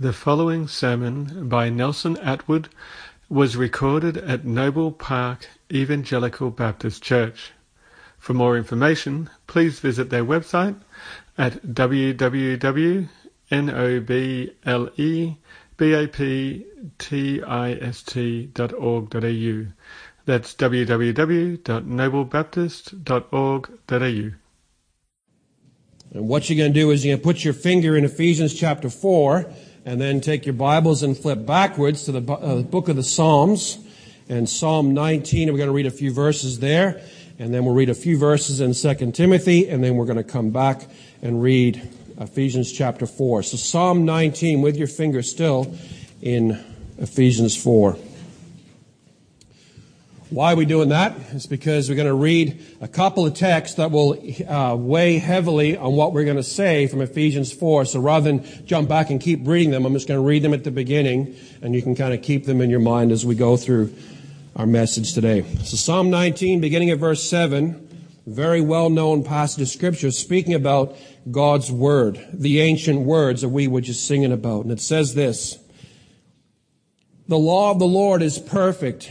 The following sermon by Nelson Atwood was recorded at Noble Park Evangelical Baptist Church. For more information, please visit their website at www.noblebaptist.org.au. That's www.noblebaptist.org.au. And what you're going to do is you're going to put your finger in Ephesians chapter 4 and then take your Bibles and flip backwards to the uh, book of the Psalms and Psalm 19. We're going to read a few verses there and then we'll read a few verses in 2 Timothy and then we're going to come back and read Ephesians chapter 4. So Psalm 19 with your finger still in Ephesians 4. Why are we doing that? It's because we're going to read a couple of texts that will uh, weigh heavily on what we're going to say from Ephesians 4. So rather than jump back and keep reading them, I'm just going to read them at the beginning, and you can kind of keep them in your mind as we go through our message today. So Psalm 19, beginning at verse 7, very well known passage of Scripture, speaking about God's Word, the ancient words that we were just singing about. And it says this, The law of the Lord is perfect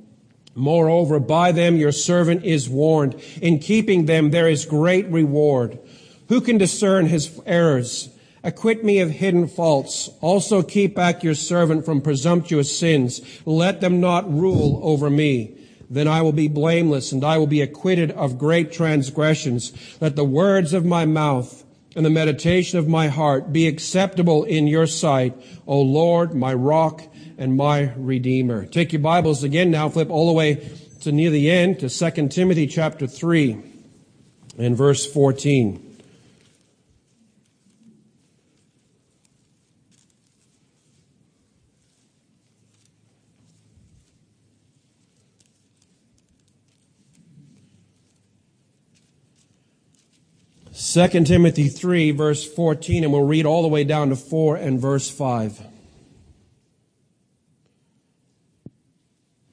Moreover, by them your servant is warned. In keeping them there is great reward. Who can discern his errors? Acquit me of hidden faults. Also keep back your servant from presumptuous sins. Let them not rule over me. Then I will be blameless and I will be acquitted of great transgressions. Let the words of my mouth and the meditation of my heart be acceptable in your sight, O Lord, my rock and my Redeemer. Take your Bibles again now, flip all the way to near the end to 2 Timothy chapter 3 and verse 14. Second Timothy 3 verse 14 and we'll read all the way down to 4 and verse 5.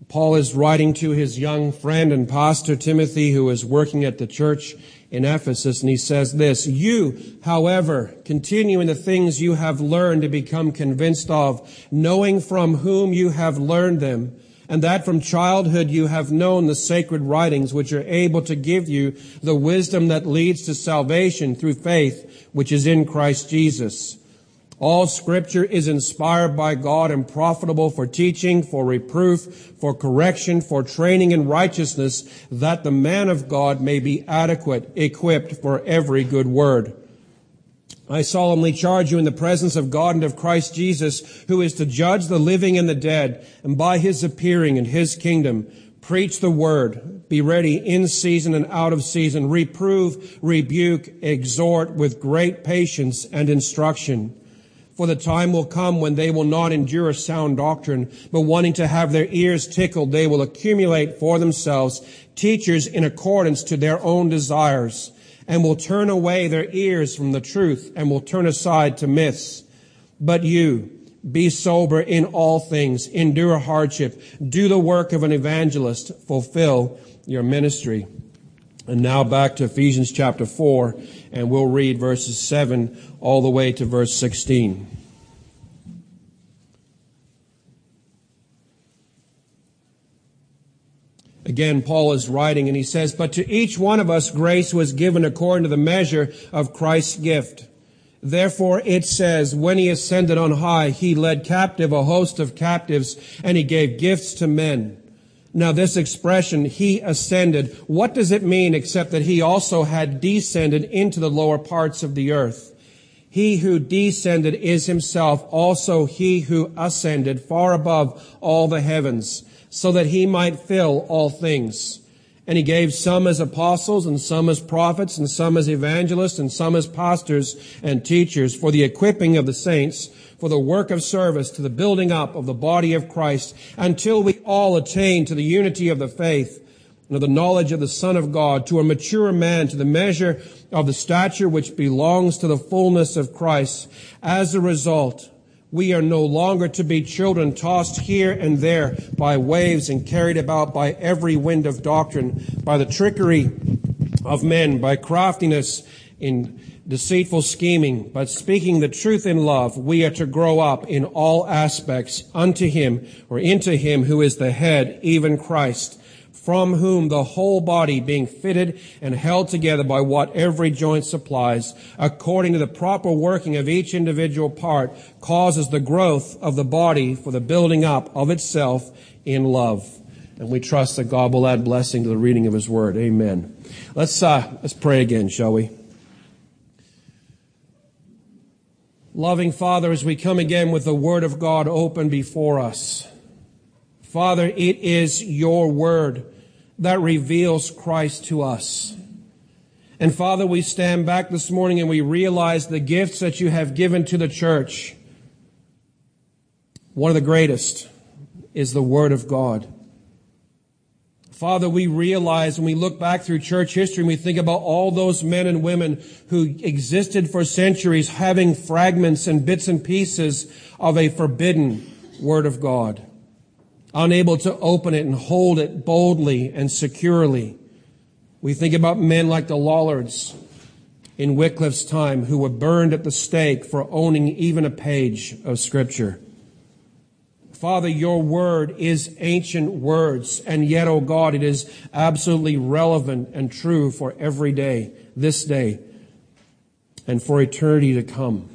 Paul is writing to his young friend and pastor Timothy, who is working at the church in Ephesus, and he says this, You, however, continue in the things you have learned to become convinced of, knowing from whom you have learned them, and that from childhood you have known the sacred writings which are able to give you the wisdom that leads to salvation through faith, which is in Christ Jesus. All scripture is inspired by God and profitable for teaching, for reproof, for correction, for training in righteousness, that the man of God may be adequate, equipped for every good word. I solemnly charge you in the presence of God and of Christ Jesus, who is to judge the living and the dead, and by his appearing in his kingdom, preach the word, be ready in season and out of season, reprove, rebuke, exhort with great patience and instruction. For the time will come when they will not endure sound doctrine, but wanting to have their ears tickled, they will accumulate for themselves teachers in accordance to their own desires, and will turn away their ears from the truth, and will turn aside to myths. But you, be sober in all things, endure hardship, do the work of an evangelist, fulfill your ministry. And now back to Ephesians chapter 4, and we'll read verses 7 all the way to verse 16. Again, Paul is writing and he says, But to each one of us grace was given according to the measure of Christ's gift. Therefore it says, when he ascended on high, he led captive a host of captives and he gave gifts to men. Now this expression, he ascended, what does it mean except that he also had descended into the lower parts of the earth? He who descended is himself also he who ascended far above all the heavens, so that he might fill all things. And he gave some as apostles and some as prophets and some as evangelists and some as pastors and teachers for the equipping of the saints for the work of service to the building up of the body of Christ until we all attain to the unity of the faith and of the knowledge of the Son of God, to a mature man, to the measure of the stature which belongs to the fullness of Christ. As a result, we are no longer to be children tossed here and there by waves and carried about by every wind of doctrine, by the trickery of men, by craftiness in deceitful scheming, but speaking the truth in love, we are to grow up in all aspects unto him or into him who is the head, even Christ from whom the whole body being fitted and held together by what every joint supplies, according to the proper working of each individual part, causes the growth of the body for the building up of itself in love. And we trust that God will add blessing to the reading of His Word. Amen. Let's, uh, let's pray again, shall we? Loving Father, as we come again with the Word of God open before us, Father, it is your Word that reveals Christ to us. And Father, we stand back this morning and we realize the gifts that you have given to the church. One of the greatest is the Word of God. Father, we realize when we look back through church history and we think about all those men and women who existed for centuries having fragments and bits and pieces of a forbidden Word of God unable to open it and hold it boldly and securely. We think about men like the Lollards in Wycliffe's time who were burned at the stake for owning even a page of Scripture. Father, your word is ancient words, and yet, O oh God, it is absolutely relevant and true for every day, this day, and for eternity to come.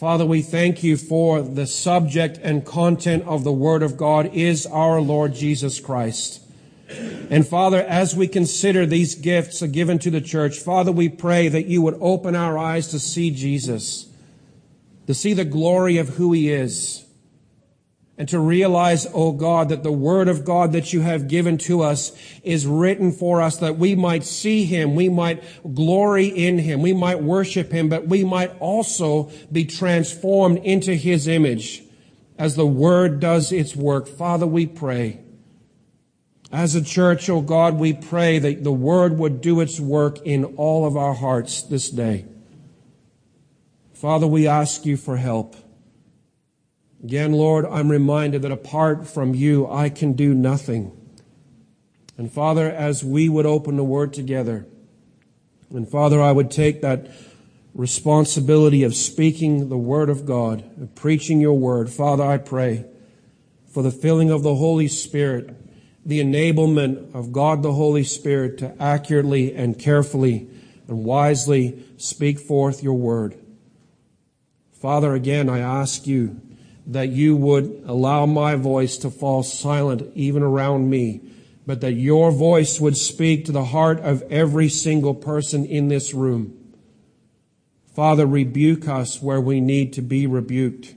Father, we thank you for the subject and content of the Word of God is our Lord Jesus Christ. And Father, as we consider these gifts given to the church, Father, we pray that you would open our eyes to see Jesus, to see the glory of who he is, and to realize, oh God, that the word of God that you have given to us is written for us that we might see him, we might glory in him, we might worship him, but we might also be transformed into his image as the word does its work. Father, we pray. As a church, oh God, we pray that the word would do its work in all of our hearts this day. Father, we ask you for help. Again, Lord, I'm reminded that apart from you, I can do nothing. And Father, as we would open the Word together, and Father, I would take that responsibility of speaking the Word of God, of preaching your Word. Father, I pray for the filling of the Holy Spirit, the enablement of God the Holy Spirit to accurately and carefully and wisely speak forth your Word. Father, again, I ask you that you would allow my voice to fall silent even around me, but that your voice would speak to the heart of every single person in this room. Father, rebuke us where we need to be rebuked.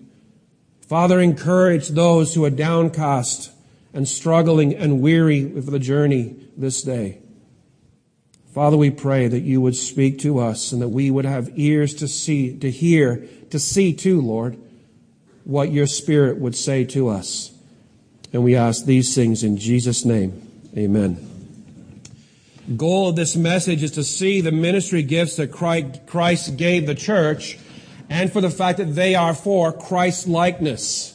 Father, encourage those who are downcast and struggling and weary with the journey this day. Father, we pray that you would speak to us and that we would have ears to see, to hear, to see too, Lord what your Spirit would say to us. And we ask these things in Jesus' name. Amen. Goal of this message is to see the ministry gifts that Christ gave the church and for the fact that they are for Christ likeness.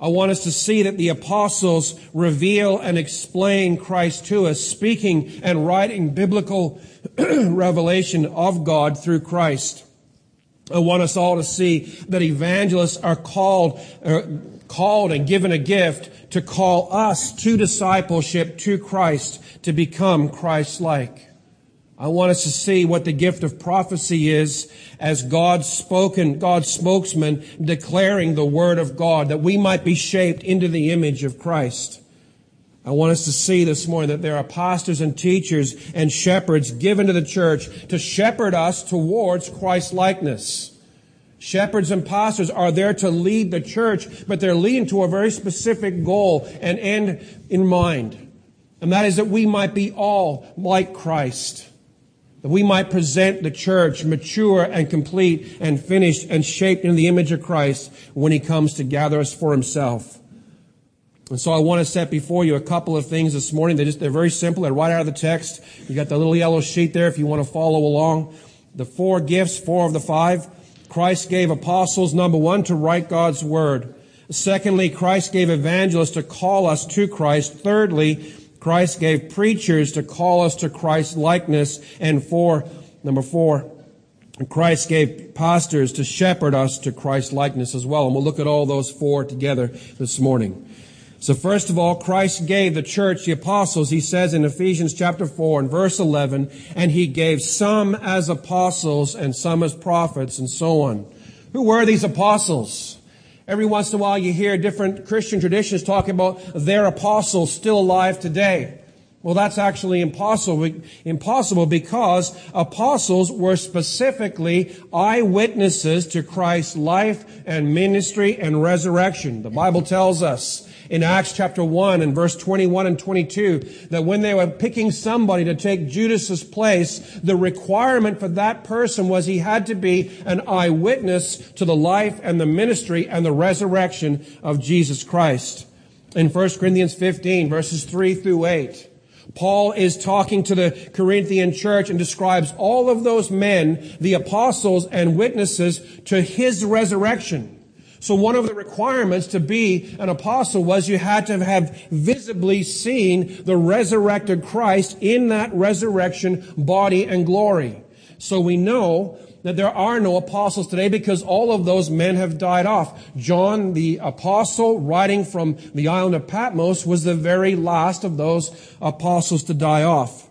I want us to see that the apostles reveal and explain Christ to us, speaking and writing biblical revelation of God through Christ. I want us all to see that evangelists are called, uh, called and given a gift to call us to discipleship to Christ to become Christ-like. I want us to see what the gift of prophecy is as God's spoken, God's spokesman declaring the word of God that we might be shaped into the image of Christ. I want us to see this morning that there are pastors and teachers and shepherds given to the church to shepherd us towards Christ likeness. Shepherds and pastors are there to lead the church, but they're leading to a very specific goal and end in mind. And that is that we might be all like Christ. that we might present the church mature and complete and finished and shaped in the image of Christ when he comes to gather us for himself. And so I want to set before you a couple of things this morning. They're just, they're very simple. They're right out of the text. You got the little yellow sheet there if you want to follow along. The four gifts, four of the five. Christ gave apostles, number one, to write God's word. Secondly, Christ gave evangelists to call us to Christ. Thirdly, Christ gave preachers to call us to Christ's likeness. And four, number four, Christ gave pastors to shepherd us to Christ's likeness as well. And we'll look at all those four together this morning. So first of all, Christ gave the church, the apostles, he says in Ephesians chapter 4 and verse 11, and he gave some as apostles and some as prophets and so on. Who were these apostles? Every once in a while you hear different Christian traditions talking about their apostles still alive today. Well, that's actually impossible, impossible because apostles were specifically eyewitnesses to Christ's life and ministry and resurrection. The Bible tells us in Acts chapter 1 and verse 21 and 22 that when they were picking somebody to take Judas's place, the requirement for that person was he had to be an eyewitness to the life and the ministry and the resurrection of Jesus Christ. In 1 Corinthians 15 verses 3 through 8, Paul is talking to the Corinthian church and describes all of those men, the apostles and witnesses to his resurrection. So one of the requirements to be an apostle was you had to have visibly seen the resurrected Christ in that resurrection body and glory. So we know that there are no apostles today because all of those men have died off. John the apostle writing from the island of Patmos was the very last of those apostles to die off.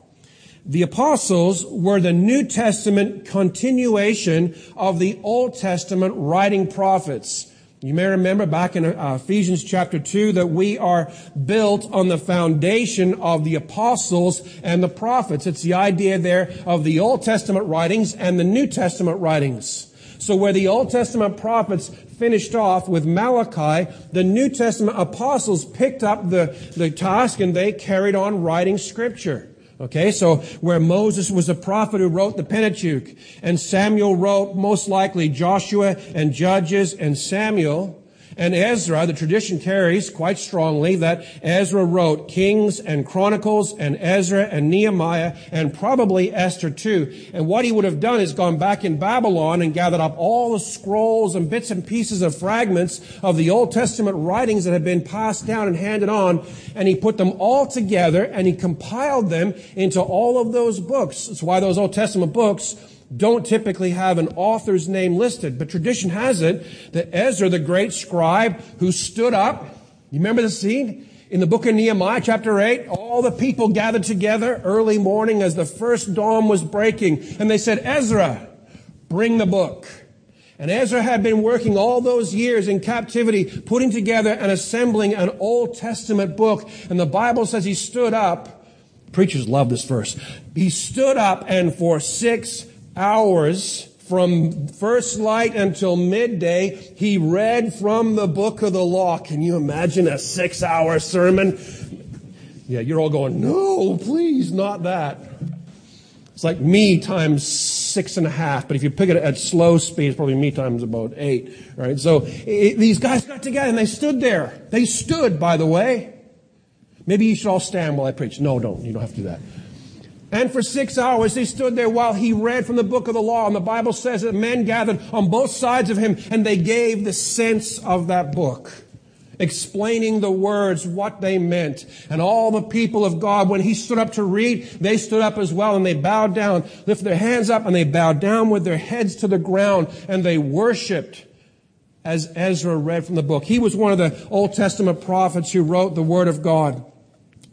The apostles were the New Testament continuation of the Old Testament writing prophets. You may remember back in uh, Ephesians chapter 2 that we are built on the foundation of the apostles and the prophets. It's the idea there of the Old Testament writings and the New Testament writings. So where the Old Testament prophets finished off with Malachi, the New Testament apostles picked up the, the task and they carried on writing scripture. Okay, so where Moses was a prophet who wrote the Pentateuch, and Samuel wrote most likely Joshua and Judges and Samuel, and Ezra, the tradition carries quite strongly that Ezra wrote Kings and Chronicles and Ezra and Nehemiah and probably Esther too. And what he would have done is gone back in Babylon and gathered up all the scrolls and bits and pieces of fragments of the Old Testament writings that had been passed down and handed on. And he put them all together and he compiled them into all of those books. That's why those Old Testament books don't typically have an author's name listed, but tradition has it that Ezra, the great scribe who stood up, you remember the scene? In the book of Nehemiah, chapter 8, all the people gathered together early morning as the first dawn was breaking, and they said, Ezra, bring the book. And Ezra had been working all those years in captivity, putting together and assembling an Old Testament book. And the Bible says he stood up. Preachers love this verse. He stood up and for six hours from first light until midday, he read from the book of the law. Can you imagine a six hour sermon? Yeah, you're all going, no, please, not that. It's like me times six and a half, but if you pick it at slow speed, it's probably me times about eight. Right? So it, these guys got together and they stood there. They stood, by the way. Maybe you should all stand while I preach. No, don't. You don't have to do that. And for six hours he stood there while he read from the book of the law. And the Bible says that men gathered on both sides of him and they gave the sense of that book, explaining the words, what they meant. And all the people of God, when he stood up to read, they stood up as well and they bowed down, lifted their hands up and they bowed down with their heads to the ground and they worshiped as Ezra read from the book. He was one of the Old Testament prophets who wrote the word of God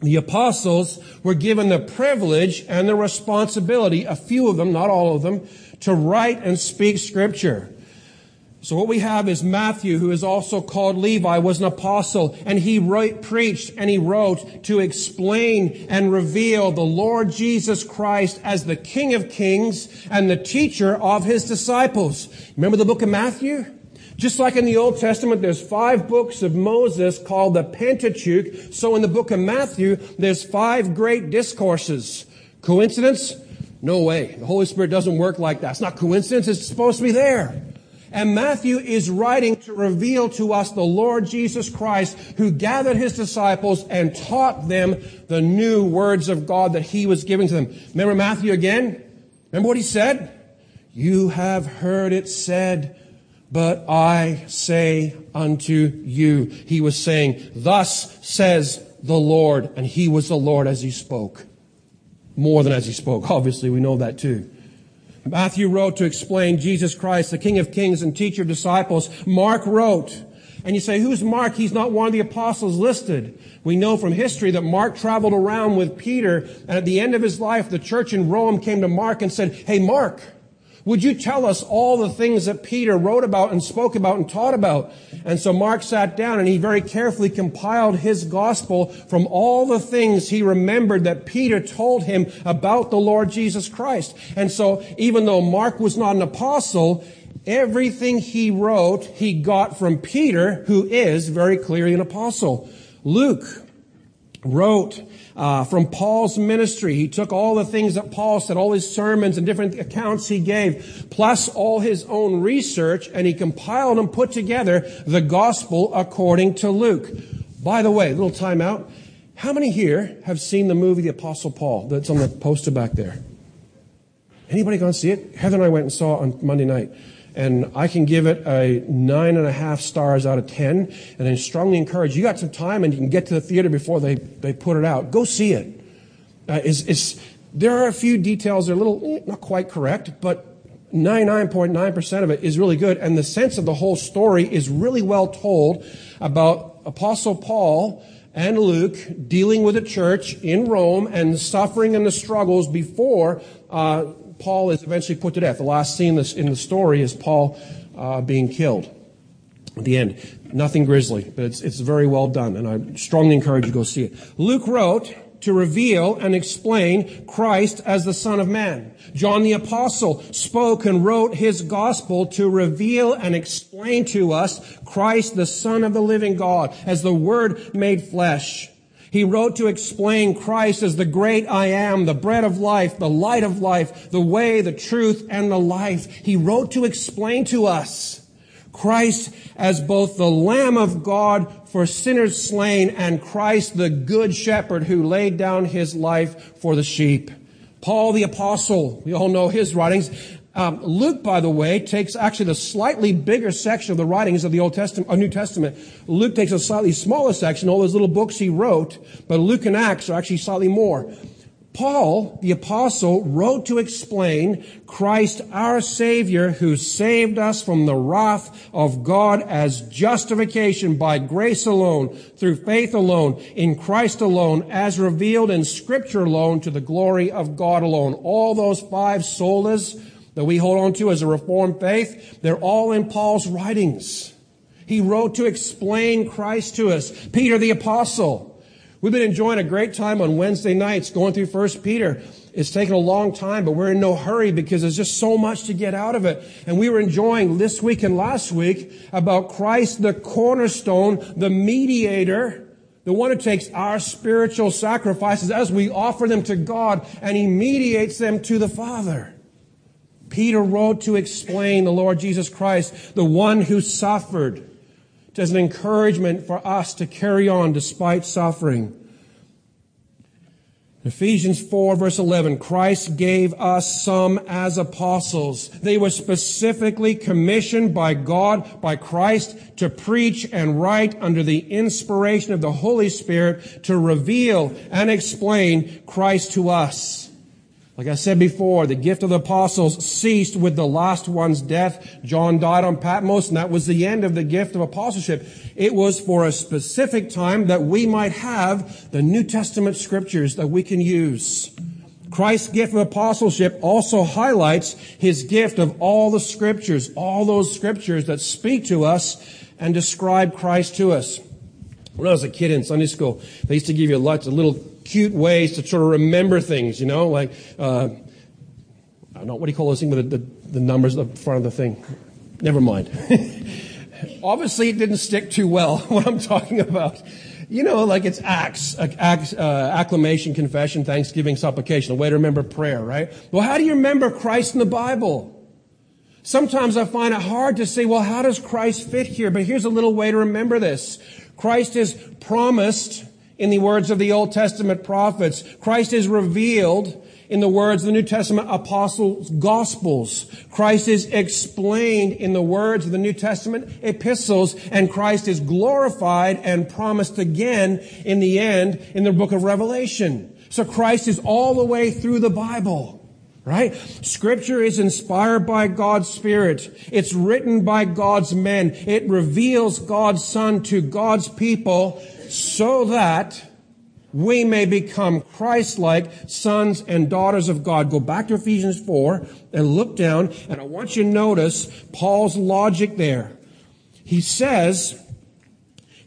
the apostles were given the privilege and the responsibility, a few of them, not all of them, to write and speak scripture. So what we have is Matthew, who is also called Levi, was an apostle, and he wrote, preached and he wrote to explain and reveal the Lord Jesus Christ as the King of Kings and the teacher of his disciples. Remember the book of Matthew? Just like in the Old Testament, there's five books of Moses called the Pentateuch. So in the book of Matthew, there's five great discourses. Coincidence? No way. The Holy Spirit doesn't work like that. It's not coincidence. It's supposed to be there. And Matthew is writing to reveal to us the Lord Jesus Christ who gathered his disciples and taught them the new words of God that he was giving to them. Remember Matthew again? Remember what he said? You have heard it said, but I say unto you. He was saying, thus says the Lord, and he was the Lord as he spoke. More than as he spoke. Obviously, we know that too. Matthew wrote to explain Jesus Christ, the King of Kings and teacher of disciples. Mark wrote, and you say, who's Mark? He's not one of the apostles listed. We know from history that Mark traveled around with Peter, and at the end of his life, the church in Rome came to Mark and said, Hey, Mark, would you tell us all the things that Peter wrote about and spoke about and taught about? And so Mark sat down and he very carefully compiled his gospel from all the things he remembered that Peter told him about the Lord Jesus Christ. And so even though Mark was not an apostle, everything he wrote, he got from Peter, who is very clearly an apostle. Luke wrote uh, from Paul's ministry. He took all the things that Paul said, all his sermons and different accounts he gave, plus all his own research, and he compiled and put together the gospel according to Luke. By the way, little timeout. How many here have seen the movie The Apostle Paul that's on the poster back there? Anybody gone see it? Heather and I went and saw it on Monday night and I can give it a nine and a half stars out of ten. And I strongly encourage you got some time and you can get to the theater before they, they put it out. Go see it. Uh, it's, it's, there are a few details that are a little eh, not quite correct, but 99.9% of it is really good. And the sense of the whole story is really well told about Apostle Paul and Luke dealing with the church in Rome and suffering and the struggles before uh, Paul is eventually put to death. The last scene in the story is Paul uh, being killed. At the end, nothing grisly, but it's, it's very well done, and I strongly encourage you to go see it. Luke wrote to reveal and explain Christ as the Son of Man. John the Apostle spoke and wrote his gospel to reveal and explain to us Christ, the Son of the living God, as the Word made flesh. He wrote to explain Christ as the great I am, the bread of life, the light of life, the way, the truth, and the life. He wrote to explain to us Christ as both the Lamb of God for sinners slain and Christ the good shepherd who laid down his life for the sheep. Paul the apostle, we all know his writings, um, Luke, by the way, takes actually the slightly bigger section of the writings of the Old Testament, or New Testament. Luke takes a slightly smaller section, all those little books he wrote, but Luke and Acts are actually slightly more. Paul, the apostle, wrote to explain Christ our Savior who saved us from the wrath of God as justification by grace alone, through faith alone, in Christ alone, as revealed in scripture alone, to the glory of God alone. All those five solas that we hold on to as a Reformed faith, they're all in Paul's writings. He wrote to explain Christ to us. Peter the apostle. We've been enjoying a great time on Wednesday nights going through First Peter. It's taken a long time, but we're in no hurry because there's just so much to get out of it. And we were enjoying this week and last week about Christ, the cornerstone, the mediator, the one who takes our spiritual sacrifices as we offer them to God and he mediates them to the Father. Peter wrote to explain the Lord Jesus Christ, the one who suffered, as an encouragement for us to carry on despite suffering. Ephesians 4 verse 11, Christ gave us some as apostles. They were specifically commissioned by God, by Christ, to preach and write under the inspiration of the Holy Spirit to reveal and explain Christ to us. Like I said before, the gift of the apostles ceased with the last one's death. John died on Patmos, and that was the end of the gift of apostleship. It was for a specific time that we might have the New Testament scriptures that we can use. Christ's gift of apostleship also highlights his gift of all the scriptures, all those scriptures that speak to us and describe Christ to us. When I was a kid in Sunday school, they used to give you lots of little cute ways to sort of remember things, you know, like, uh, I don't know, what do you call those things with the, the, the numbers at the front of the thing? Never mind. Obviously, it didn't stick too well, what I'm talking about. you know, like it's acts, acts uh, acclamation, confession, thanksgiving, supplication, a way to remember prayer, right? Well, how do you remember Christ in the Bible? Sometimes I find it hard to say, well, how does Christ fit here? But here's a little way to remember this. Christ is promised in the words of the Old Testament prophets. Christ is revealed in the words of the New Testament apostles' gospels. Christ is explained in the words of the New Testament epistles, and Christ is glorified and promised again in the end in the book of Revelation. So Christ is all the way through the Bible. Right? Scripture is inspired by God's Spirit. It's written by God's men. It reveals God's Son to God's people so that we may become Christ-like sons and daughters of God. Go back to Ephesians 4 and look down, and I want you to notice Paul's logic there. He says,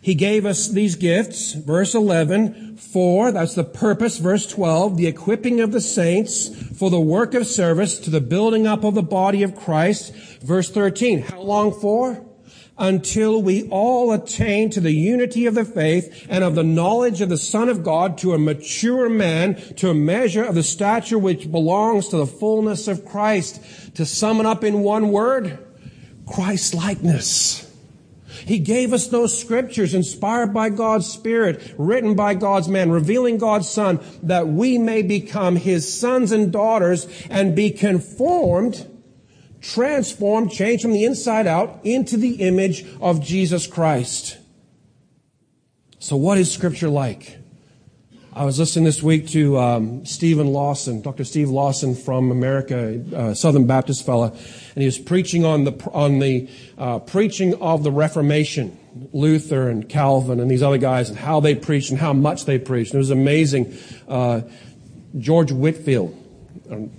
he gave us these gifts, verse 11, for, that's the purpose, verse 12, the equipping of the saints for the work of service to the building up of the body of Christ. Verse 13, how long for? Until we all attain to the unity of the faith and of the knowledge of the Son of God to a mature man, to a measure of the stature which belongs to the fullness of Christ. To sum it up in one word, Christ likeness. He gave us those scriptures inspired by God's Spirit, written by God's man, revealing God's Son, that we may become His sons and daughters and be conformed transformed, changed from the inside out into the image of Jesus Christ. So what is scripture like? I was listening this week to um, Stephen Lawson, Dr. Steve Lawson from America, uh, Southern Baptist fella, and he was preaching on the on the uh, preaching of the Reformation, Luther and Calvin and these other guys, and how they preached and how much they preached. And it was amazing. Uh, George Whitefield, um,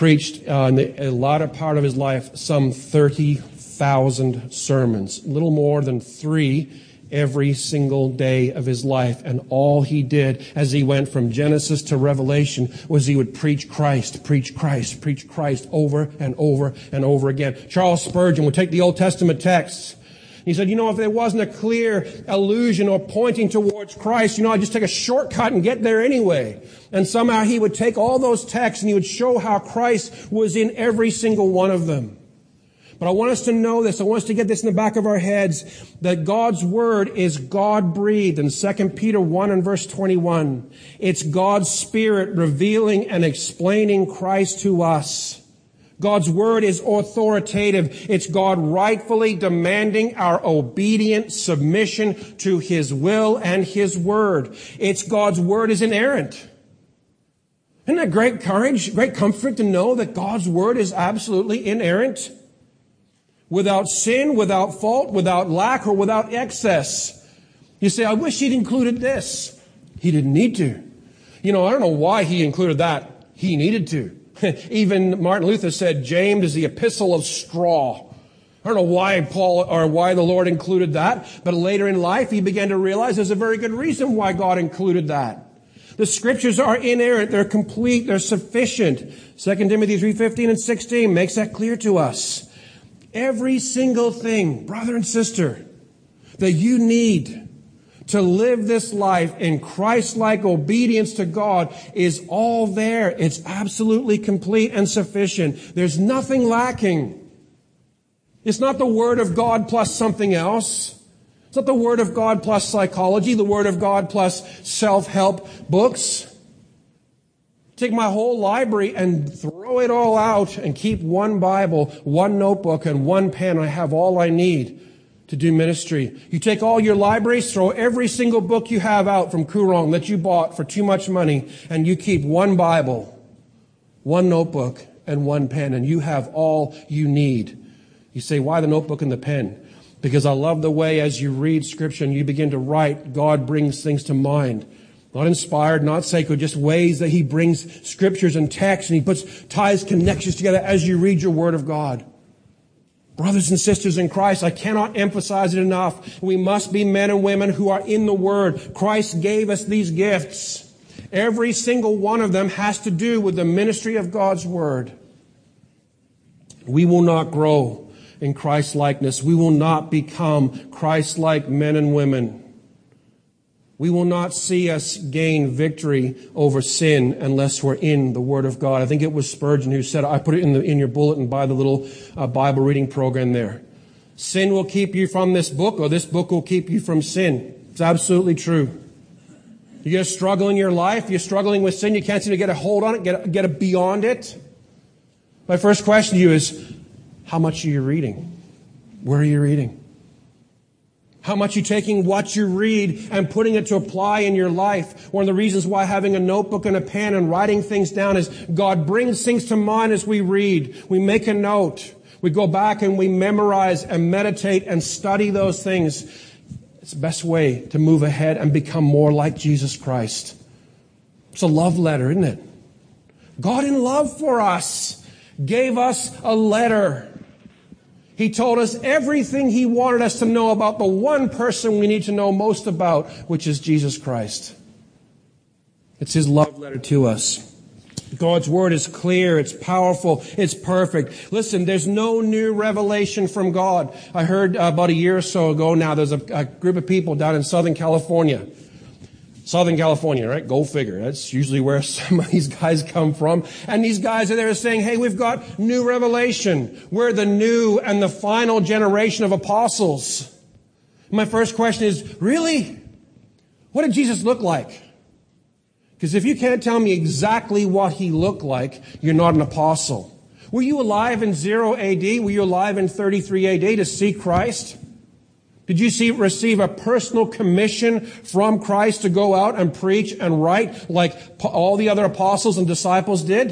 preached uh, in the a latter part of his life some 30,000 sermons, little more than three every single day of his life. And all he did as he went from Genesis to Revelation was he would preach Christ, preach Christ, preach Christ over and over and over again. Charles Spurgeon would take the Old Testament texts he said, you know, if there wasn't a clear allusion or pointing towards Christ, you know, I'd just take a shortcut and get there anyway. And somehow he would take all those texts and he would show how Christ was in every single one of them. But I want us to know this. I want us to get this in the back of our heads that God's word is God breathed in 2 Peter 1 and verse 21. It's God's spirit revealing and explaining Christ to us. God's word is authoritative. It's God rightfully demanding our obedient submission to his will and his word. It's God's word is inerrant. Isn't that great courage, great comfort to know that God's word is absolutely inerrant? Without sin, without fault, without lack, or without excess. You say, I wish he'd included this. He didn't need to. You know, I don't know why he included that. He needed to. Even Martin Luther said James is the epistle of straw. I don't know why Paul or why the Lord included that, but later in life he began to realize there's a very good reason why God included that. The scriptures are inerrant, they're complete, they're sufficient. 2 Timothy 3:15 and 16 makes that clear to us. Every single thing, brother and sister, that you need to live this life in Christ-like obedience to God is all there. It's absolutely complete and sufficient. There's nothing lacking. It's not the Word of God plus something else. It's not the Word of God plus psychology, the Word of God plus self-help books. Take my whole library and throw it all out and keep one Bible, one notebook, and one pen. I have all I need to do ministry. You take all your libraries, throw every single book you have out from Koorong that you bought for too much money, and you keep one Bible, one notebook, and one pen, and you have all you need. You say, why the notebook and the pen? Because I love the way as you read scripture and you begin to write, God brings things to mind. Not inspired, not sacred, just ways that He brings scriptures and texts and He puts, ties connections together as you read your Word of God. Brothers and sisters in Christ, I cannot emphasize it enough. We must be men and women who are in the Word. Christ gave us these gifts. Every single one of them has to do with the ministry of God's Word. We will not grow in Christ likeness. We will not become Christ like men and women We will not see us gain victory over sin unless we're in the Word of God. I think it was Spurgeon who said, I put it in, the, in your bulletin by the little uh, Bible reading program there. Sin will keep you from this book, or this book will keep you from sin. It's absolutely true. You're struggling in your life, you're struggling with sin, you can't seem to get a hold on it, get, get a beyond it. My first question to you is, how much are you reading? Where are you reading? How much you taking what you read and putting it to apply in your life. One of the reasons why having a notebook and a pen and writing things down is God brings things to mind as we read. We make a note. We go back and we memorize and meditate and study those things. It's the best way to move ahead and become more like Jesus Christ. It's a love letter, isn't it? God in love for us gave us a letter. He told us everything He wanted us to know about the one person we need to know most about, which is Jesus Christ. It's His love letter to us. God's Word is clear, it's powerful, it's perfect. Listen, there's no new revelation from God. I heard about a year or so ago now, there's a, a group of people down in Southern California Southern California, right? Go figure. That's usually where some of these guys come from. And these guys are there saying, hey, we've got new revelation. We're the new and the final generation of apostles. My first question is, really? What did Jesus look like? Because if you can't tell me exactly what he looked like, you're not an apostle. Were you alive in 0 AD? Were you alive in 33 AD to see Christ? Did you see, receive a personal commission from Christ to go out and preach and write like all the other apostles and disciples did?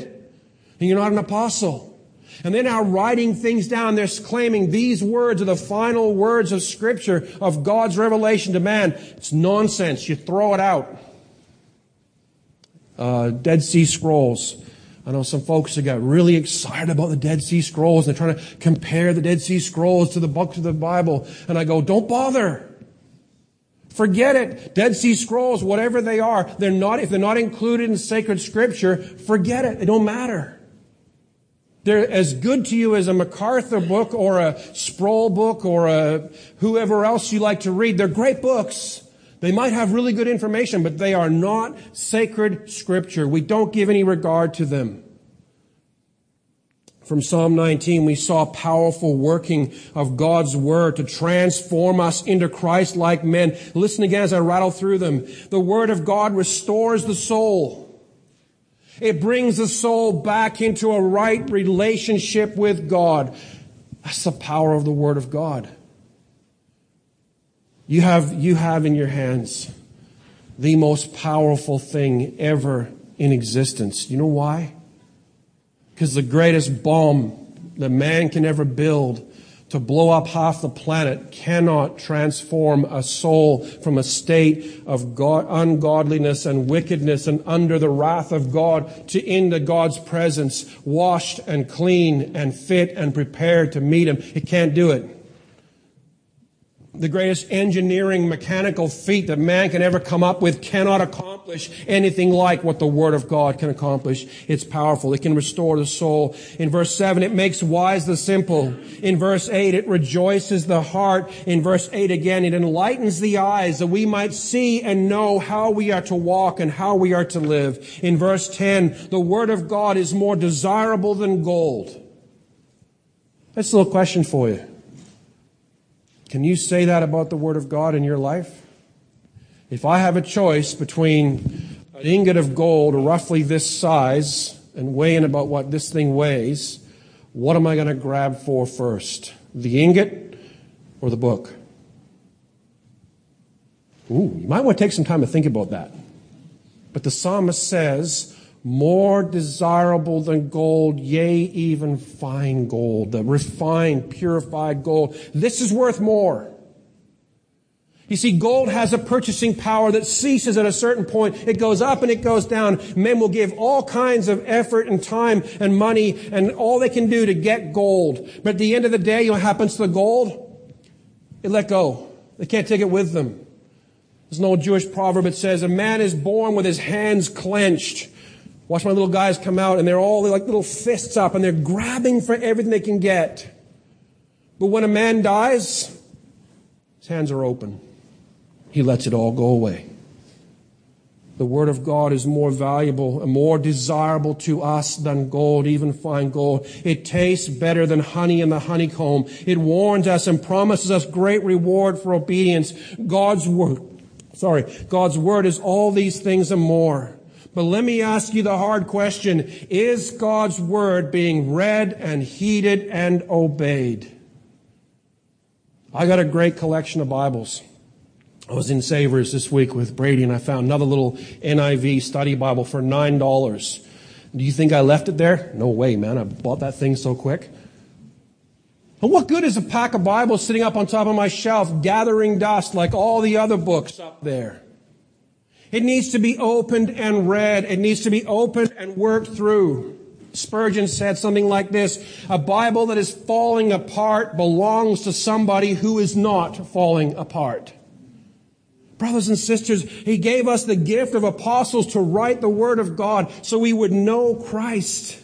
And you're not an apostle. And they're now writing things down. They're claiming these words are the final words of Scripture, of God's revelation to man. It's nonsense. You throw it out. Uh, Dead Sea Scrolls. I know some folks have got really excited about the Dead Sea Scrolls and they're trying to compare the Dead Sea Scrolls to the books of the Bible. And I go, don't bother. Forget it. Dead Sea Scrolls, whatever they are, they're not, if they're not included in sacred scripture, forget it. They don't matter. They're as good to you as a MacArthur book or a Sproul book or a whoever else you like to read. They're great books. They might have really good information, but they are not sacred scripture. We don't give any regard to them. From Psalm 19, we saw powerful working of God's word to transform us into Christ-like men. Listen again as I rattle through them. The word of God restores the soul. It brings the soul back into a right relationship with God. That's the power of the word of God. You have, you have in your hands the most powerful thing ever in existence. You know why? Because the greatest bomb that man can ever build to blow up half the planet cannot transform a soul from a state of God, ungodliness and wickedness and under the wrath of God to into God's presence, washed and clean and fit and prepared to meet Him. It can't do it the greatest engineering mechanical feat that man can ever come up with cannot accomplish anything like what the Word of God can accomplish. It's powerful. It can restore the soul. In verse 7, it makes wise the simple. In verse 8, it rejoices the heart. In verse 8 again, it enlightens the eyes that we might see and know how we are to walk and how we are to live. In verse 10, the Word of God is more desirable than gold. That's a little question for you. Can you say that about the Word of God in your life? If I have a choice between an ingot of gold roughly this size and weighing about what this thing weighs, what am I going to grab for first? The ingot or the book? Ooh, you might want to take some time to think about that. But the psalmist says, more desirable than gold, yea, even fine gold, the refined, purified gold. This is worth more. You see, gold has a purchasing power that ceases at a certain point. It goes up and it goes down. Men will give all kinds of effort and time and money and all they can do to get gold. But at the end of the day, you know what happens to the gold? It let go. They can't take it with them. There's an old Jewish proverb that says, a man is born with his hands clenched. Watch my little guys come out and they're all like little fists up and they're grabbing for everything they can get. But when a man dies, his hands are open. He lets it all go away. The Word of God is more valuable and more desirable to us than gold, even fine gold. It tastes better than honey in the honeycomb. It warns us and promises us great reward for obedience. God's Word, sorry, God's Word is all these things and more. But let me ask you the hard question. Is God's Word being read and heeded and obeyed? I got a great collection of Bibles. I was in Savers this week with Brady and I found another little NIV study Bible for $9. Do you think I left it there? No way, man. I bought that thing so quick. And what good is a pack of Bibles sitting up on top of my shelf gathering dust like all the other books up there? It needs to be opened and read. It needs to be opened and worked through. Spurgeon said something like this, a Bible that is falling apart belongs to somebody who is not falling apart. Brothers and sisters, He gave us the gift of apostles to write the Word of God so we would know Christ.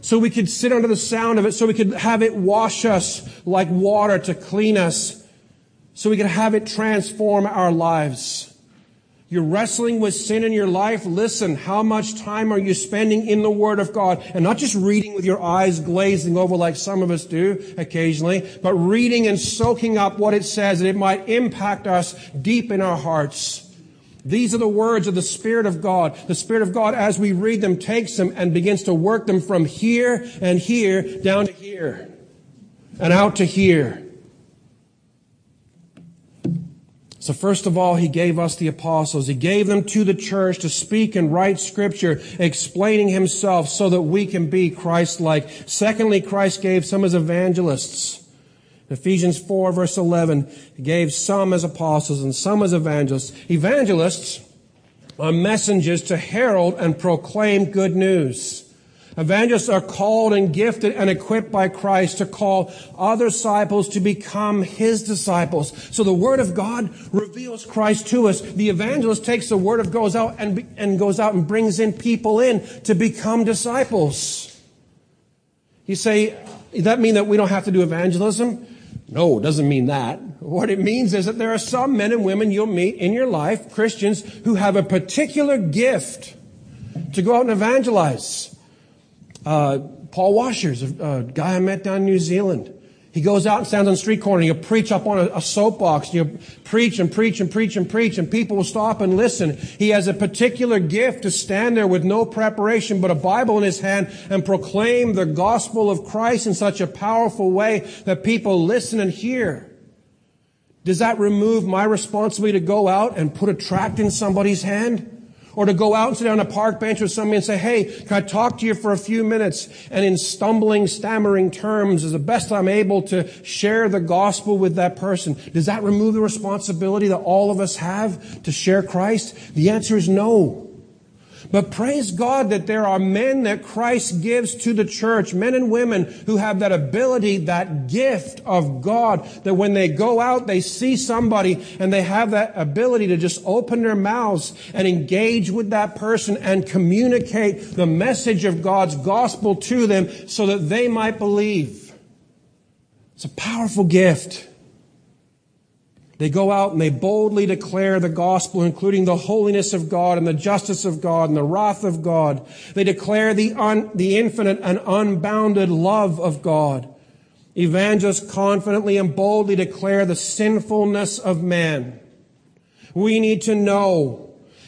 So we could sit under the sound of it, so we could have it wash us like water to clean us, so we could have it transform our lives. You're wrestling with sin in your life. Listen, how much time are you spending in the Word of God? And not just reading with your eyes glazing over like some of us do occasionally, but reading and soaking up what it says that it might impact us deep in our hearts. These are the words of the Spirit of God. The Spirit of God, as we read them, takes them and begins to work them from here and here down to here and out to here. So first of all, he gave us the apostles. He gave them to the church to speak and write scripture, explaining himself so that we can be Christ-like. Secondly, Christ gave some as evangelists. Ephesians 4 verse 11, he gave some as apostles and some as evangelists. Evangelists are messengers to herald and proclaim good news. Evangelists are called and gifted and equipped by Christ to call other disciples to become his disciples. So the word of God reveals Christ to us. The evangelist takes the word of goes out and, and goes out and brings in people in to become disciples. You say, does that mean that we don't have to do evangelism? No, it doesn't mean that. What it means is that there are some men and women you'll meet in your life, Christians, who have a particular gift to go out and evangelize. Uh, Paul Washers, a, a, guy I met down in New Zealand. He goes out and stands on the street corner he'll preach up on a, a soapbox. He'll preach and preach and preach and preach and people will stop and listen. He has a particular gift to stand there with no preparation but a Bible in his hand and proclaim the gospel of Christ in such a powerful way that people listen and hear. Does that remove my responsibility to go out and put a tract in somebody's hand? Or to go out and sit down on a park bench with somebody and say, hey, can I talk to you for a few minutes? And in stumbling, stammering terms, as the best I'm able to share the gospel with that person. Does that remove the responsibility that all of us have to share Christ? The answer is no. But praise God that there are men that Christ gives to the church, men and women who have that ability, that gift of God, that when they go out, they see somebody and they have that ability to just open their mouths and engage with that person and communicate the message of God's gospel to them so that they might believe. It's a powerful gift. They go out and they boldly declare the gospel, including the holiness of God and the justice of God and the wrath of God. They declare the, un, the infinite and unbounded love of God. Evangelists confidently and boldly declare the sinfulness of man. We need to know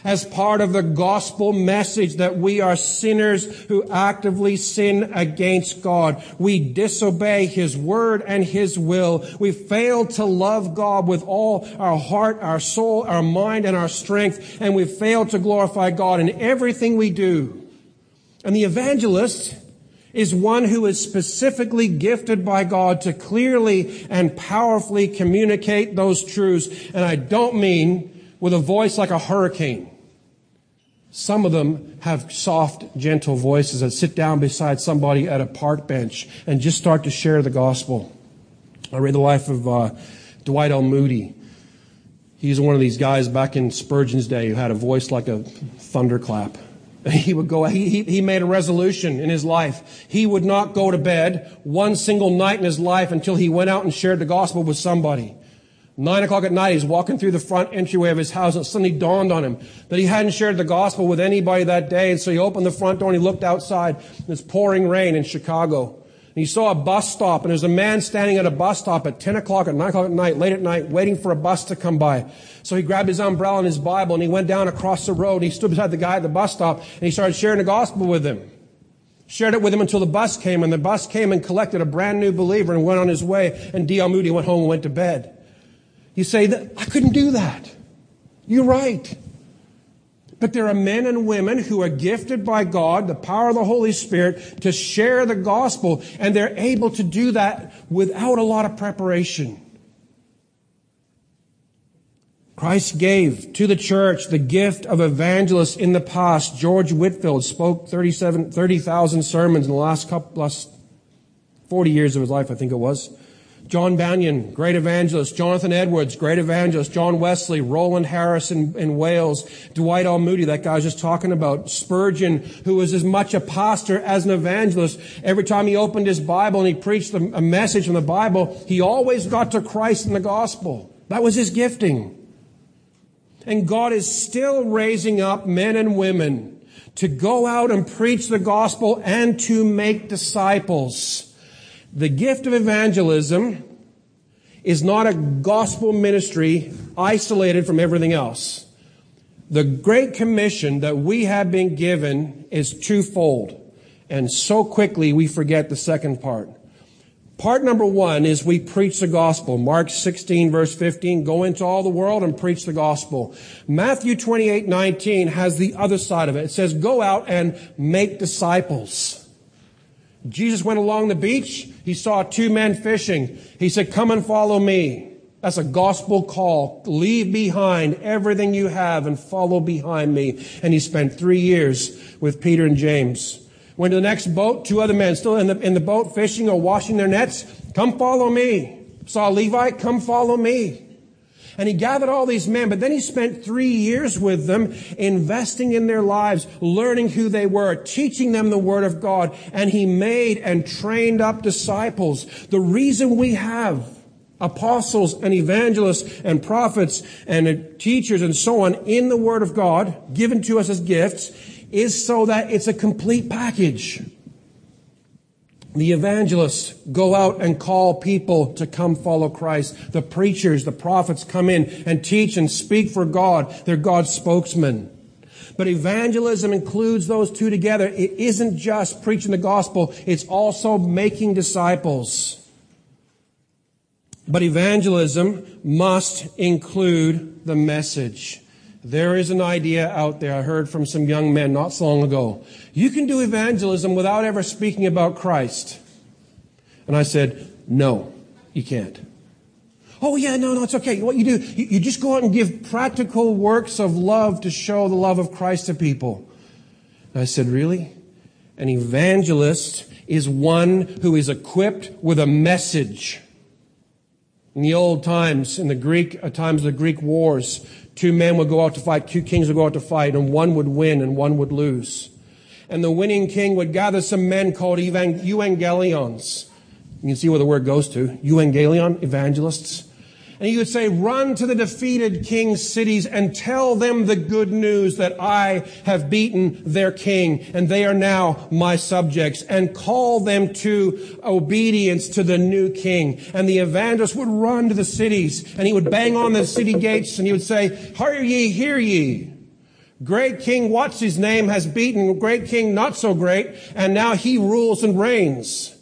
as part of the gospel message that we are sinners who actively sin against God. We disobey His word and His will. We fail to love God with all our heart, our soul, our mind, and our strength. And we fail to glorify God in everything we do. And the evangelist is one who is specifically gifted by God to clearly and powerfully communicate those truths. And I don't mean with a voice like a hurricane. Some of them have soft, gentle voices that sit down beside somebody at a park bench and just start to share the gospel. I read the life of uh, Dwight L. Moody. He's one of these guys back in Spurgeon's day who had a voice like a thunderclap. He would go, he, he made a resolution in his life. He would not go to bed one single night in his life until he went out and shared the gospel with somebody. Nine o'clock at night, he's walking through the front entryway of his house, and it suddenly dawned on him that he hadn't shared the gospel with anybody that day. And so he opened the front door and he looked outside. It's pouring rain in Chicago. And he saw a bus stop, and there's a man standing at a bus stop at 10 o'clock, at 9 o'clock at night, late at night, waiting for a bus to come by. So he grabbed his umbrella and his Bible, and he went down across the road. and He stood beside the guy at the bus stop, and he started sharing the gospel with him shared it with him until the bus came, and the bus came and collected a brand new believer and went on his way, and D.L. Moody went home and went to bed. You say that I couldn't do that. You're right. But there are men and women who are gifted by God, the power of the Holy Spirit, to share the gospel, and they're able to do that without a lot of preparation. Christ gave to the church the gift of evangelists in the past. George Whitefield spoke 37, 30,000 sermons in the last couple, last 40 years of his life, I think it was. John Bunyan, great evangelist. Jonathan Edwards, great evangelist. John Wesley, Roland Harris in, in, Wales. Dwight L. Moody, that guy I was just talking about. Spurgeon, who was as much a pastor as an evangelist. Every time he opened his Bible and he preached a message from the Bible, he always got to Christ and the gospel. That was his gifting. And God is still raising up men and women to go out and preach the gospel and to make disciples. The gift of evangelism is not a gospel ministry isolated from everything else. The Great Commission that we have been given is twofold. And so quickly we forget the second part. Part number one is we preach the gospel. Mark 16 verse 15, go into all the world and preach the gospel. Matthew 28, 19 has the other side of it. It says, go out and make disciples. Jesus went along the beach. He saw two men fishing. He said, Come and follow me. That's a gospel call. Leave behind everything you have and follow behind me. And he spent three years with Peter and James. Went to the next boat, two other men still in the, in the boat fishing or washing their nets. Come follow me. Saw Levi, come follow me. And he gathered all these men, but then he spent three years with them, investing in their lives, learning who they were, teaching them the word of God, and he made and trained up disciples. The reason we have apostles and evangelists and prophets and teachers and so on in the word of God, given to us as gifts, is so that it's a complete package. The evangelists go out and call people to come follow Christ. The preachers, the prophets come in and teach and speak for God. They're God's spokesmen. But evangelism includes those two together. It isn't just preaching the gospel, it's also making disciples. But evangelism must include the message. There is an idea out there I heard from some young men not so long ago. You can do evangelism without ever speaking about Christ. And I said, no, you can't. Oh yeah, no, no, it's okay. What you do, you, you just go out and give practical works of love to show the love of Christ to people. And I said, really? An evangelist is one who is equipped with a message. In the old times, in the Greek, uh, times of the Greek wars, Two men would go out to fight, two kings would go out to fight, and one would win and one would lose. And the winning king would gather some men called evangelions. You can see where the word goes to. Evangelion, evangelists. And he would say, run to the defeated king's cities and tell them the good news that I have beaten their king and they are now my subjects and call them to obedience to the new king. And the evangelist would run to the cities and he would bang on the city gates and he would say, hear ye, hear ye. Great King, what's his name, has beaten great King not so great and now he rules and reigns.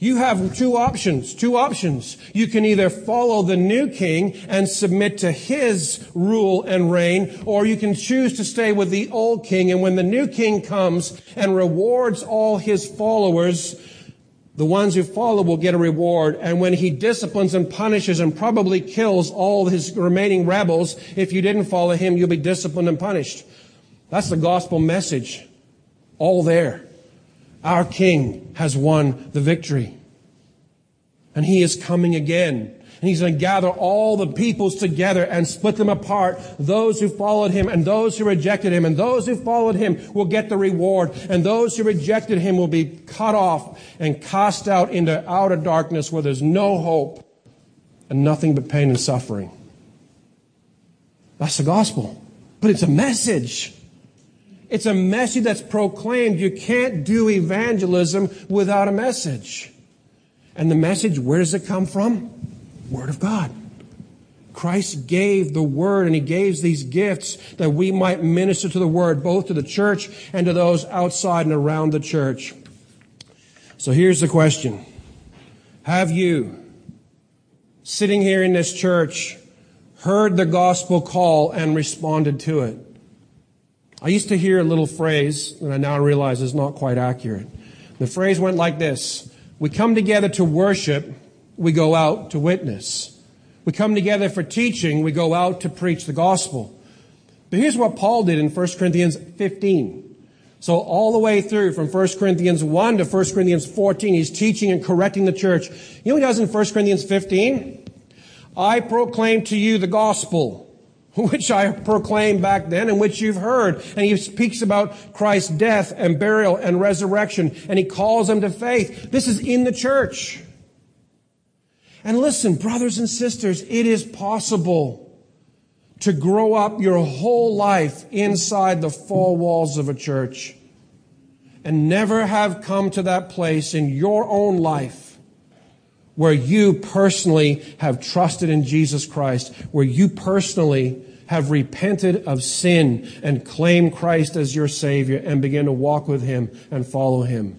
You have two options, two options. You can either follow the new king and submit to his rule and reign, or you can choose to stay with the old king. And when the new king comes and rewards all his followers, the ones who follow will get a reward. And when he disciplines and punishes and probably kills all his remaining rebels, if you didn't follow him, you'll be disciplined and punished. That's the gospel message. All there. Our King has won the victory. And he is coming again. And he's going to gather all the peoples together and split them apart. Those who followed him and those who rejected him. And those who followed him will get the reward. And those who rejected him will be cut off and cast out into outer darkness where there's no hope and nothing but pain and suffering. That's the gospel. But it's a message. It's a message that's proclaimed. You can't do evangelism without a message. And the message, where does it come from? Word of God. Christ gave the word and he gave these gifts that we might minister to the word, both to the church and to those outside and around the church. So here's the question. Have you, sitting here in this church, heard the gospel call and responded to it? I used to hear a little phrase that I now realize is not quite accurate. The phrase went like this. We come together to worship, we go out to witness. We come together for teaching, we go out to preach the gospel. But here's what Paul did in 1 Corinthians 15. So all the way through from 1 Corinthians 1 to 1 Corinthians 14, he's teaching and correcting the church. You know what he does in 1 Corinthians 15? I proclaim to you the gospel, which I proclaimed back then and which you've heard. And he speaks about Christ's death and burial and resurrection, and he calls them to faith. This is in the church. And listen, brothers and sisters, it is possible to grow up your whole life inside the four walls of a church and never have come to that place in your own life where you personally have trusted in Jesus Christ, where you personally have repented of sin and claim Christ as your Savior and begin to walk with Him and follow Him.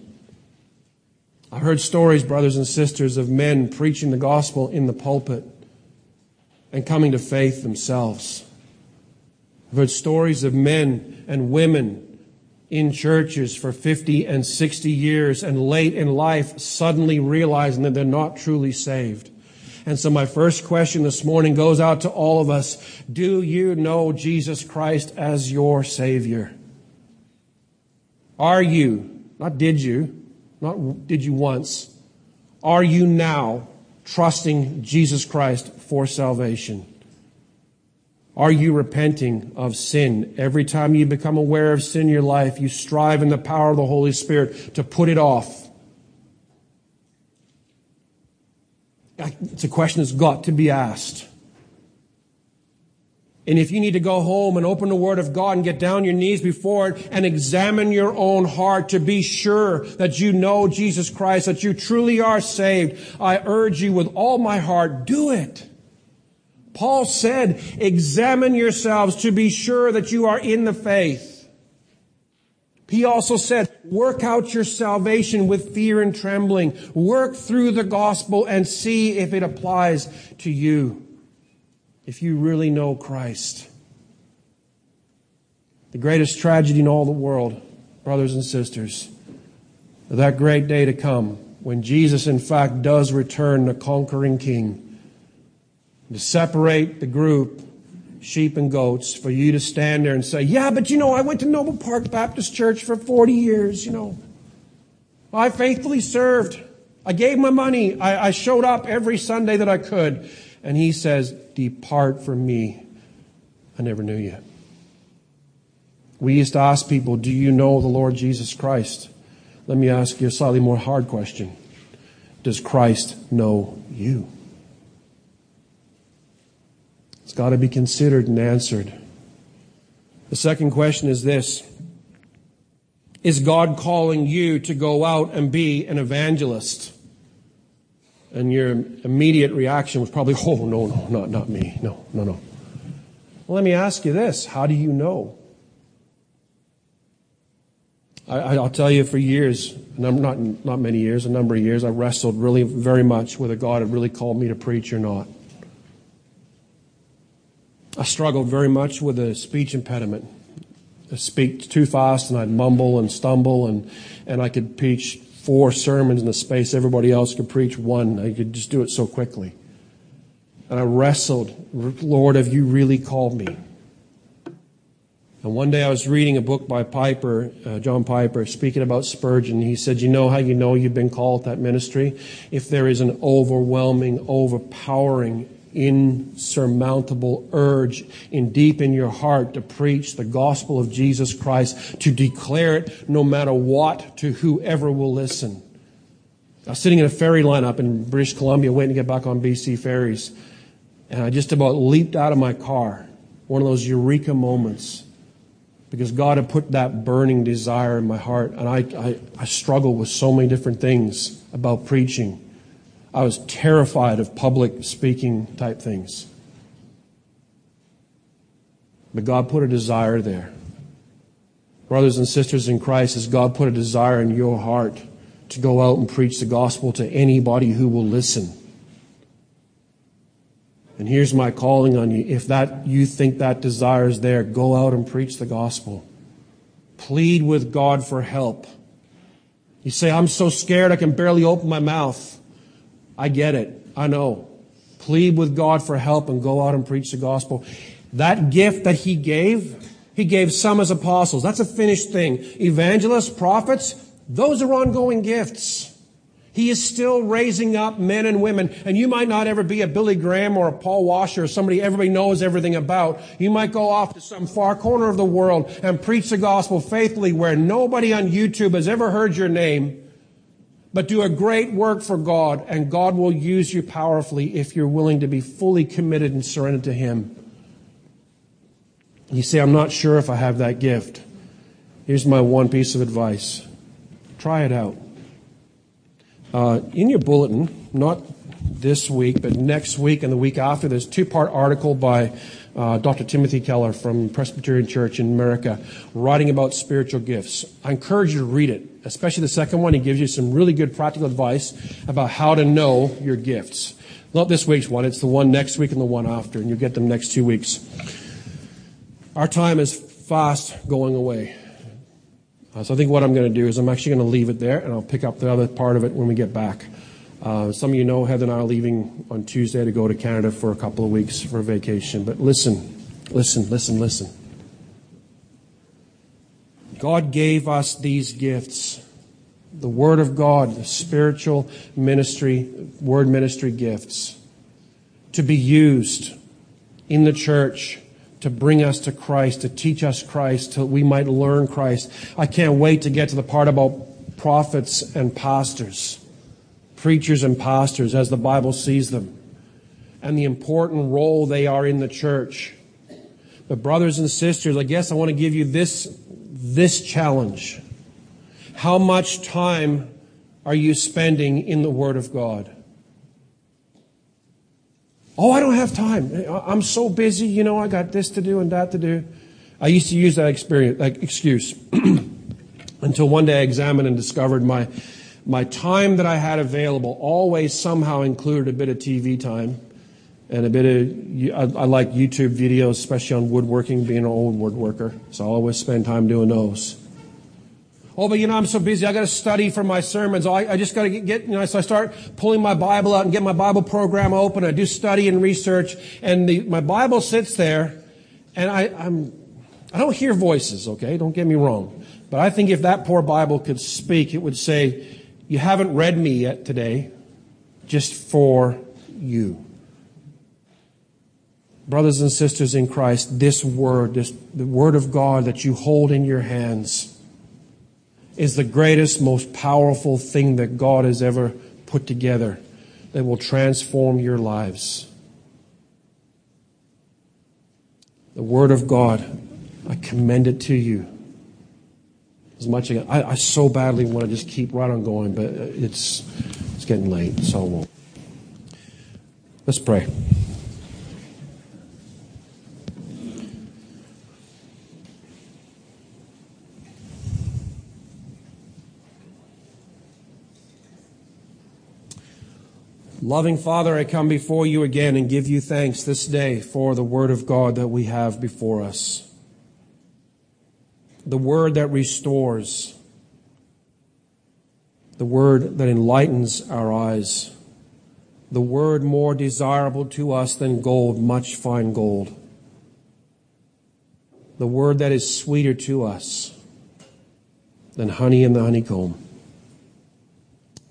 I've heard stories, brothers and sisters, of men preaching the gospel in the pulpit and coming to faith themselves. I've heard stories of men and women in churches for 50 and 60 years and late in life suddenly realizing that they're not truly saved. And so my first question this morning goes out to all of us. Do you know Jesus Christ as your Savior? Are you, not did you, not did you once. Are you now trusting Jesus Christ for salvation? Are you repenting of sin? Every time you become aware of sin in your life, you strive in the power of the Holy Spirit to put it off. It's a question that's got to be asked. And if you need to go home and open the Word of God and get down your knees before it and examine your own heart to be sure that you know Jesus Christ, that you truly are saved, I urge you with all my heart, do it. Paul said, examine yourselves to be sure that you are in the faith. He also said, work out your salvation with fear and trembling. Work through the gospel and see if it applies to you if you really know Christ. The greatest tragedy in all the world, brothers and sisters, that great day to come when Jesus, in fact, does return the conquering king to separate the group, sheep and goats, for you to stand there and say, Yeah, but you know, I went to Noble Park Baptist Church for 40 years, you know. I faithfully served. I gave my money. I, I showed up every Sunday that I could. And he says, Depart from me. I never knew you. We used to ask people, Do you know the Lord Jesus Christ? Let me ask you a slightly more hard question Does Christ know you? It's got to be considered and answered. The second question is this Is God calling you to go out and be an evangelist? And your immediate reaction was probably, oh, no, no, not, not me. No, no, no. Well, let me ask you this. How do you know? I, will tell you for years, not, not many years, a number of years, I wrestled really very much whether God had really called me to preach or not. I struggled very much with a speech impediment. I speak too fast and I'd mumble and stumble and, and I could preach four sermons in the space everybody else could preach one. I could just do it so quickly. And I wrestled, Lord, have you really called me? And one day I was reading a book by Piper, uh, John Piper, speaking about Spurgeon. He said, You know how you know you've been called that ministry? If there is an overwhelming, overpowering insurmountable urge in deep in your heart to preach the gospel of Jesus Christ, to declare it no matter what to whoever will listen. I was sitting in a ferry line up in British Columbia waiting to get back on BC ferries, and I just about leaped out of my car one of those eureka moments because God had put that burning desire in my heart. And I, I, I struggled with so many different things about preaching. I was terrified of public speaking type things. But God put a desire there. Brothers and sisters in Christ, has God put a desire in your heart to go out and preach the gospel to anybody who will listen? And here's my calling on you. If that you think that desire is there, go out and preach the gospel. Plead with God for help. You say, I'm so scared I can barely open my mouth. I get it. I know. Plead with God for help and go out and preach the gospel. That gift that He gave, He gave some as apostles. That's a finished thing. Evangelists, prophets, those are ongoing gifts. He is still raising up men and women. And you might not ever be a Billy Graham or a Paul Washer or somebody everybody knows everything about. You might go off to some far corner of the world and preach the gospel faithfully where nobody on YouTube has ever heard your name. But do a great work for God and God will use you powerfully if you're willing to be fully committed and surrendered to Him. You say, I'm not sure if I have that gift. Here's my one piece of advice. Try it out. Uh, in your bulletin, not this week, but next week and the week after, there's a two-part article by uh, Dr. Timothy Keller from Presbyterian Church in America, writing about spiritual gifts. I encourage you to read it, especially the second one. He gives you some really good practical advice about how to know your gifts. Not this week's one, it's the one next week and the one after, and you'll get them next two weeks. Our time is fast going away. Uh, so I think what I'm going to do is I'm actually going to leave it there, and I'll pick up the other part of it when we get back. Uh, some of you know Heather and I are leaving on Tuesday to go to Canada for a couple of weeks for a vacation. But listen, listen, listen, listen. God gave us these gifts the Word of God, the spiritual ministry, word ministry gifts to be used in the church to bring us to Christ, to teach us Christ, till we might learn Christ. I can't wait to get to the part about prophets and pastors, preachers and pastors as the Bible sees them, and the important role they are in the church. But brothers and sisters, I guess I want to give you this, this challenge. How much time are you spending in the Word of God? Oh, I don't have time. I'm so busy. You know, I got this to do and that to do. I used to use that experience, like excuse, until one day I examined and discovered my my time that I had available always somehow included a bit of TV time and a bit of I, I like YouTube videos, especially on woodworking, being an old woodworker. So I always spend time doing those. Oh, but you know, I'm so busy. I got to study for my sermons. I, I just got to get, get, you know, so I start pulling my Bible out and get my Bible program open. I do study and research and the, my Bible sits there and I, I'm, I don't hear voices, okay? Don't get me wrong. But I think if that poor Bible could speak, it would say, you haven't read me yet today, just for you. Brothers and sisters in Christ, this word, this, the word of God that you hold in your hands, is the greatest, most powerful thing that God has ever put together that will transform your lives. The Word of God, I commend it to you. As much as I, I so badly want to just keep right on going, but uh, it's it's getting late, so I won't. Let's pray. Loving Father, I come before you again and give you thanks this day for the Word of God that we have before us. The Word that restores, the Word that enlightens our eyes, the Word more desirable to us than gold, much fine gold, the Word that is sweeter to us than honey in the honeycomb.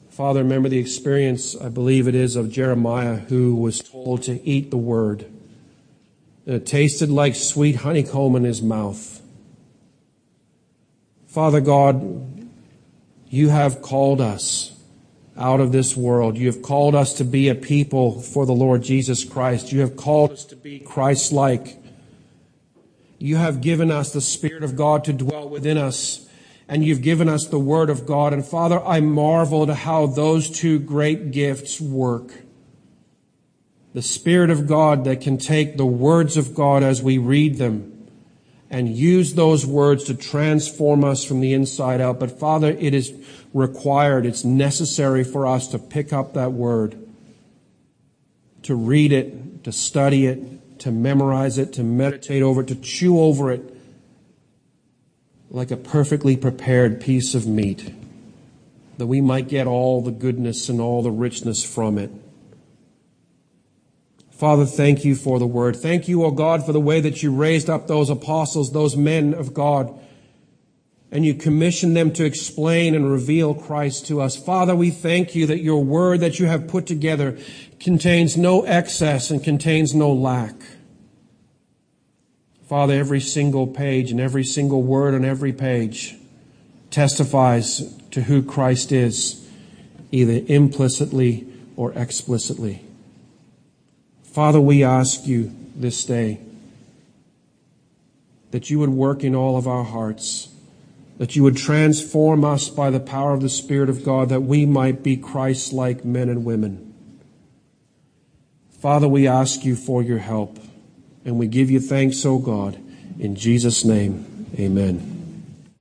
Father, remember the experience, I believe it is, of Jeremiah who was told to eat the word. And it tasted like sweet honeycomb in his mouth. Father God, you have called us out of this world. You have called us to be a people for the Lord Jesus Christ. You have called us to be Christ like. You have given us the Spirit of God to dwell within us, and you've given us the Word of God. And Father, I marvel at how those two great gifts work. The Spirit of God that can take the words of God as we read them and use those words to transform us from the inside out. But Father, it is required, it's necessary for us to pick up that word, to read it, to study it, to memorize it, to meditate over it, to chew over it like a perfectly prepared piece of meat, that we might get all the goodness and all the richness from it. Father, thank you for the word. Thank you, O oh God, for the way that you raised up those apostles, those men of God, and you commissioned them to explain and reveal Christ to us. Father, we thank you that your word that you have put together contains no excess and contains no lack. Father, every single page and every single word on every page testifies to who Christ is, either implicitly or explicitly. Father, we ask you this day that you would work in all of our hearts, that you would transform us by the power of the Spirit of God, that we might be Christ like men and women. Father, we ask you for your help, and we give you thanks, O God. In Jesus' name, amen.